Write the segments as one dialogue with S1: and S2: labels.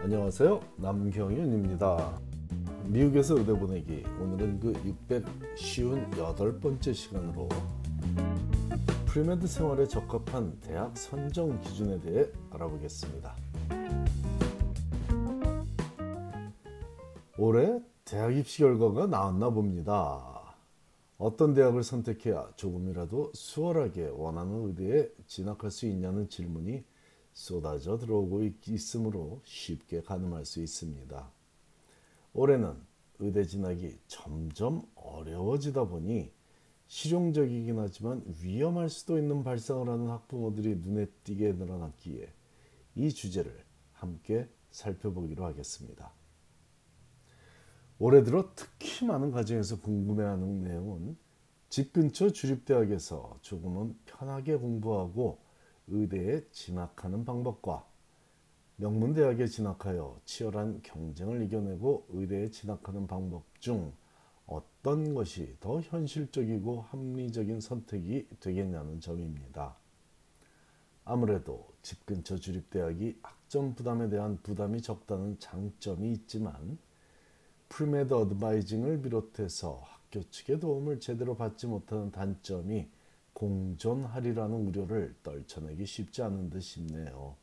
S1: 안녕하세요. 남경윤입니다. 미국에서 의대 보내기 오늘은 그 658번째 시간으로 pre-med 생활에 적합한 대학 선정 기준에 대해 알아보겠습니다. 올해 대학 입시 결과가 나왔나 봅니다. 어떤 대학을 선택해야 조금이라도 수월하게 원하는 의대에 진학할 수 있냐는 질문이 쏟아져 들어오고 있으므로 쉽게 가늠할 수 있습니다. 올해는 의대 진학이 점점 어려워지다 보니 실용적이긴 하지만 위험할 수도 있는 발상을 하는 학부모들이 눈에 띄게 늘어났기에 이 주제를 함께 살펴보기로 하겠습니다. 올해 들어 특히 많은 가정에서 궁금해하는 내용은 집 근처 주립대학에서 조금은 편하게 공부하고 의대에 진학하는 방법과 명문대학에 진학하여 치열한 경쟁을 이겨내고 의대에 진학하는 방법 중 어떤 것이 더 현실적이고 합리적인 선택이 되겠냐는 점입니다. 아무래도 집 근처 주립대학이 학점 부담에 대한 부담이 적다는 장점이 있지만 pre-med advising을 비롯해서 학교 측의 도움을 제대로 받지 못하는 단점이 공존하리라는 우려를 떨쳐내기 쉽지 않은 듯 싶네요.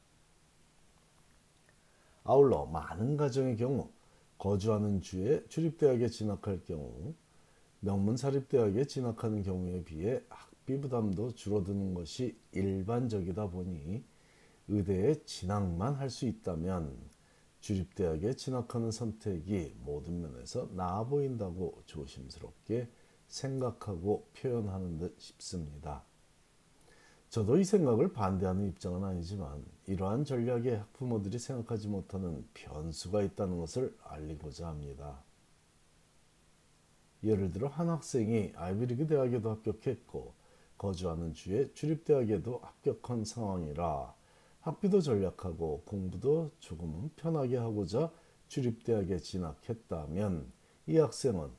S1: 아울러 많은 가정의 경우 거주하는 주에 주립대학에 진학할 경우 명문사립대학에 진학하는 경우에 비해 학비 부담도 줄어드는 것이 일반적이다 보니 의대에 진학만 할 수 있다면 주립대학에 진학하는 선택이 모든 면에서 나아 보인다고 조심스럽게 생각하고 표현하는 듯 싶습니다. 저도 이 생각을 반대하는 입장은 아니지만 이러한 전략에 학부모들이 생각하지 못하는 변수가 있다는 것을 알리고자 합니다. 예를 들어 한 학생이 아이비리그 대학에도 합격했고 거주하는 주에 주립대학에도 합격한 상황이라 학비도 전략하고 공부도 조금은 편하게 하고자 주립대학에 진학했다면 이 학생은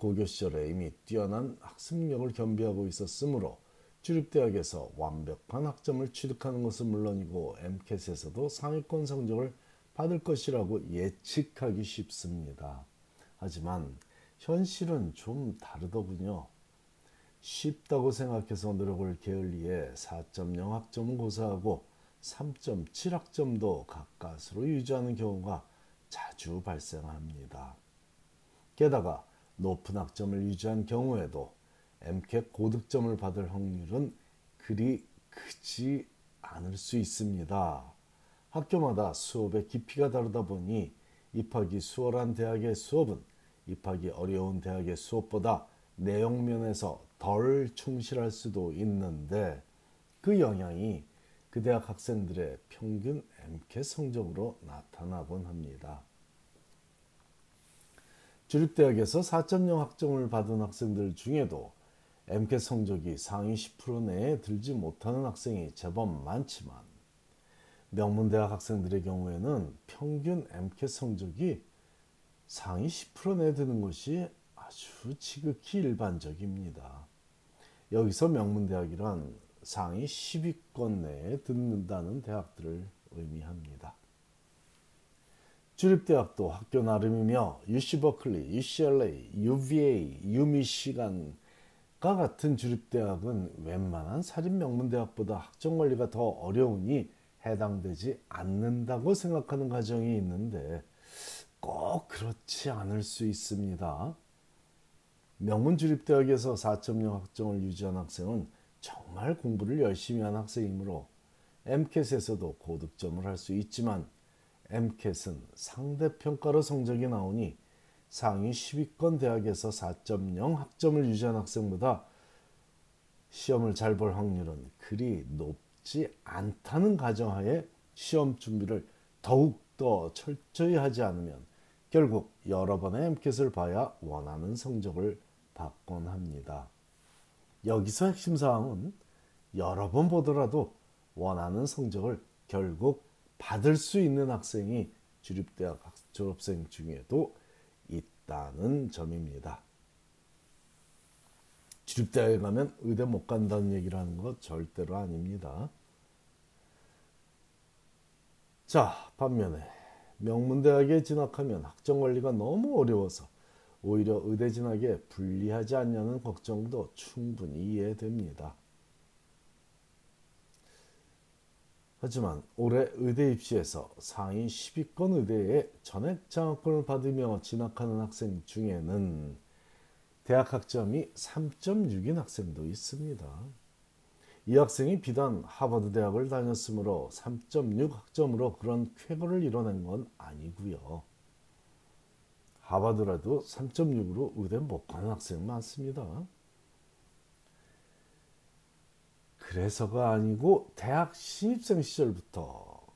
S1: 고교 시절에 이미 뛰어난 학습력을 겸비하고 있었으므로 주립대학에서 완벽한 학점을 취득하는 것은 물론이고 MCAT에서도 상위권 성적을 받을 것이라고 예측하기 쉽습니다. 하지만 현실은 좀 다르더군요. 쉽다고 생각해서 노력을 게을리해 4.0 학점을 고사하고 3.7 학점도 가까스로 유지하는 경우가 자주 발생합니다. 게다가 높은 학점을 유지한 경우에도 MCAT 고득점을 받을 확률은 그리 크지 않을 수 있습니다. 학교마다 수업의 깊이가 다르다 보니 입학이 수월한 대학의 수업은 입학이 어려운 대학의 수업보다 내용 면에서 덜 충실할 수도 있는데 그 영향이 그 대학 학생들의 평균 MCAT 성적으로 나타나곤 합니다. 주립대학에서 4.0 학점을 받은 학생들 중에도 MCAT 성적이 상위 10% 내에 들지 못하는 학생이 제법 많지만 명문대학 학생들의 경우에는 평균 MCAT 성적이 상위 10% 내에 드는 것이 아주 지극히 일반적입니다. 여기서 명문대학이란 상위 10위권 내에 듣는다는 대학들을 의미합니다. 주립대학도 학교 나름이며 UC 버클리, UCLA, UVA, 유미시간 과 같은 주립대학은 웬만한 사립 명문대학보다 학점 관리가 더 어려우니 해당되지 않는다고 생각하는 가정이 있는데 꼭 그렇지 않을 수 있습니다. 명문 주립대학에서 4.0 학점을 유지한 학생은 정말 공부를 열심히 한 학생이므로 MCAT에서도 고득점을 할 수 있지만 MCAT은 상대평가로 성적이 나오니 상위 10위권 대학에서 4.0 학점을 유지한 학생보다 시험을 잘 볼 확률은 그리 높지 않다는 가정하에 시험 준비를 더욱 더 철저히 하지 않으면 결국 여러 번의 MCAT을 봐야 원하는 성적을 받곤 합니다. 여기서 핵심 사항은 여러 번 보더라도 원하는 성적을 결국 받을 수 있는 학생이 주립대학 졸업생 중에도 있다는 점입니다. 주립대학에 가면 의대 못 간다는 얘기를 하는 것 절대로 아닙니다. 자, 반면에 명문대학에 진학하면 학점 관리가 너무 어려워서 오히려 의대 진학에 불리하지 않냐는 걱정도 충분히 이해됩니다. 하지만 올해 의대 입시에서 상위 10위권 의대에 전액 장학금을 받으며 진학하는 학생 중에는 대학 학점이 3.6인 학생도 있습니다. 이 학생이 비단 하버드 대학을 다녔으므로 3.6 학점으로 그런 쾌거를 이뤄낸 건 아니고요. 하버드라도 3.6으로 의대 못 가는 학생 많습니다. 그래서가 아니고 대학 신입생 시절부터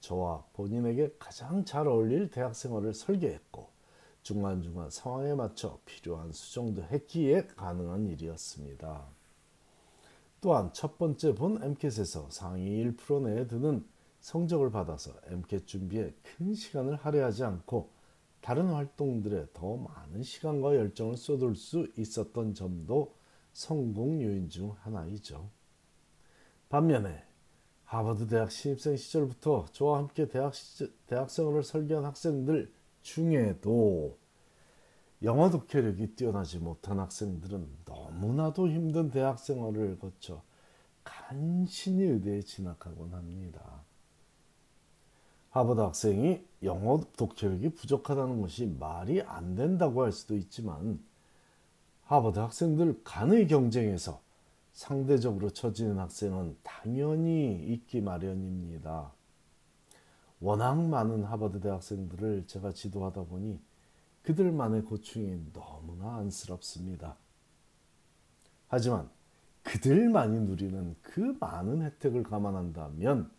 S1: 저와 본인에게 가장 잘 어울릴 대학 생활을 설계했고 중간중간 상황에 맞춰 필요한 수정도 했기에 가능한 일이었습니다. 또한 첫 번째 본 MCAT에서 상위 1% 내에 드는 성적을 받아서 MCAT 준비에 큰 시간을 할애하지 않고 다른 활동들에 더 많은 시간과 열정을 쏟을 수 있었던 점도 성공 요인 중 하나이죠. 반면에 하버드 대학 신입생 시절부터 저와 함께 대학 시, 대학생활을 설계한 학생들 중에도 영어 독해력이 뛰어나지 못한 학생들은 너무나도 힘든 대학생활을 거쳐 간신히 의대에 진학하곤 합니다. 하버드 학생이 영어 독해력이 부족하다는 것이 말이 안 된다고 할 수도 있지만 하버드 학생들 간의 경쟁에서 상대적으로 처지는 학생은 당연히 있기 마련입니다. 워낙 많은 하버드 대학생들을 제가 지도하다 보니 그들만의 고충이 너무나 안쓰럽습니다. 하지만 그들만이 누리는 그 많은 혜택을 감안한다면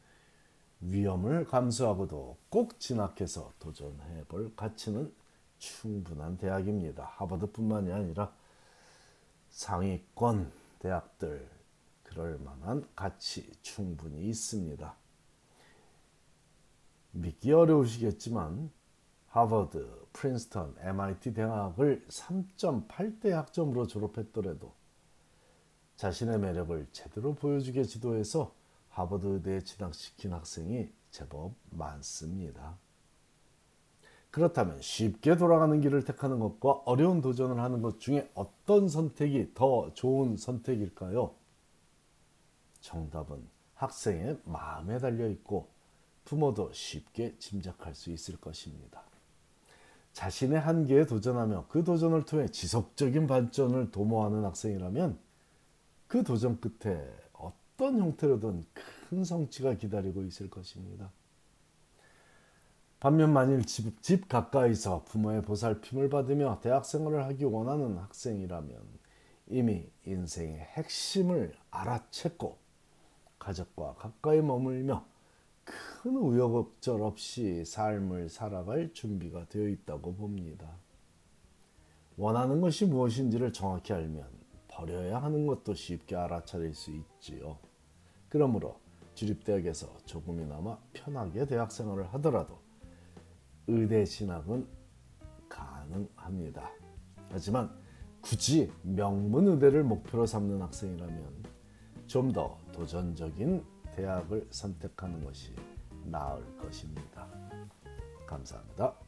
S1: 위험을 감수하고도 꼭 진학해서 도전해 볼 가치는 충분한 대학입니다. 하버드뿐만이 아니라 상위권 대학들 그럴 만한 가치 충분히 있습니다. 믿기 어려우시겠지만 하버드, 프린스턴, MIT 대학을 3.8대 학점으로 졸업했더라도 자신의 매력을 제대로 보여주게 지도해서 하버드 의대에 진학시킨 학생이 제법 많습니다. 그렇다면 쉽게 돌아가는 길을 택하는 것과 어려운 도전을 하는 것 중에 어떤 선택이 더 좋은 선택일까요? 정답은 학생의 마음에 달려 있고 부모도 쉽게 짐작할 수 있을 것입니다. 자신의 한계에 도전하며 그 도전을 통해 지속적인 발전을 도모하는 학생이라면 그 도전 끝에 어떤 형태로든 큰 성취가 기다리고 있을 것입니다. 반면 만일 집, 집 가까이서 부모의 보살핌을 받으며 대학생활을 하기 원하는 학생이라면 이미 인생의 핵심을 알아챘고 가족과 가까이 머물며 큰 우여곡절 없이 삶을 살아갈 준비가 되어 있다고 봅니다. 원하는 것이 무엇인지를 정확히 알면 버려야 하는 것도 쉽게 알아차릴 수 있지요. 그러므로 주립대학에서 조금이나마 편하게 대학생활을 하더라도 의대 진학은 가능합니다. 하지만 굳이 명문 의대를 목표로 삼는 학생이라면 좀 더 도전적인 대학을 선택하는 것이 나을 것입니다. 감사합니다.